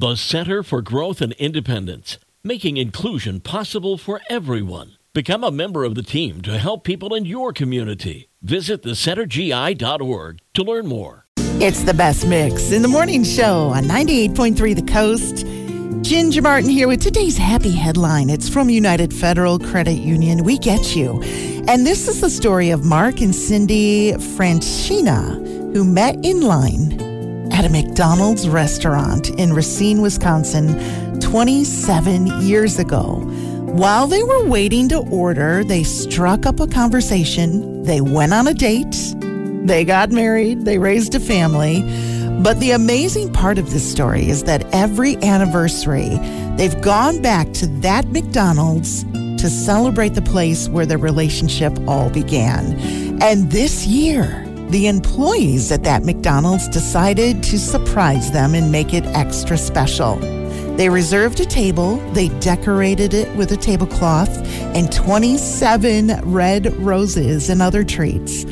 The Center for Growth and Independence, making inclusion possible for everyone. Become a member of the team to help people in your community. Visit thecentergi.org to learn more. It's the best mix in the morning show on 98.3 The Coast. Ginger Martin here with today's happy headline. It's from United Federal Credit Union. We get you. And this is the story of Mark and Cindy Franchina, who met in line at a McDonald's restaurant in Racine, Wisconsin, 27 years ago. While they were waiting to order, they struck up a conversation. They went on a date. They got married. They raised a family. But the amazing part of this story is that every anniversary, they've gone back to that McDonald's to celebrate the place where their relationship all began. And this year, the employees at that McDonald's decided to surprise them and make it extra special. They reserved a table, they decorated it with a tablecloth and 27 red roses and other treats.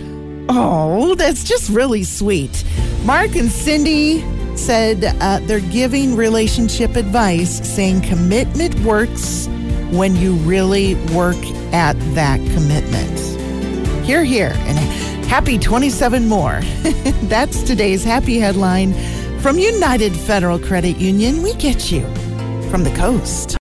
Oh, that's just really sweet. Mark and Cindy said uh, they're giving relationship advice, saying commitment works when you really work at that commitment. Hear, hear, and happy 27 more. That's today's happy headline from United Federal Credit Union. We get you from the coast.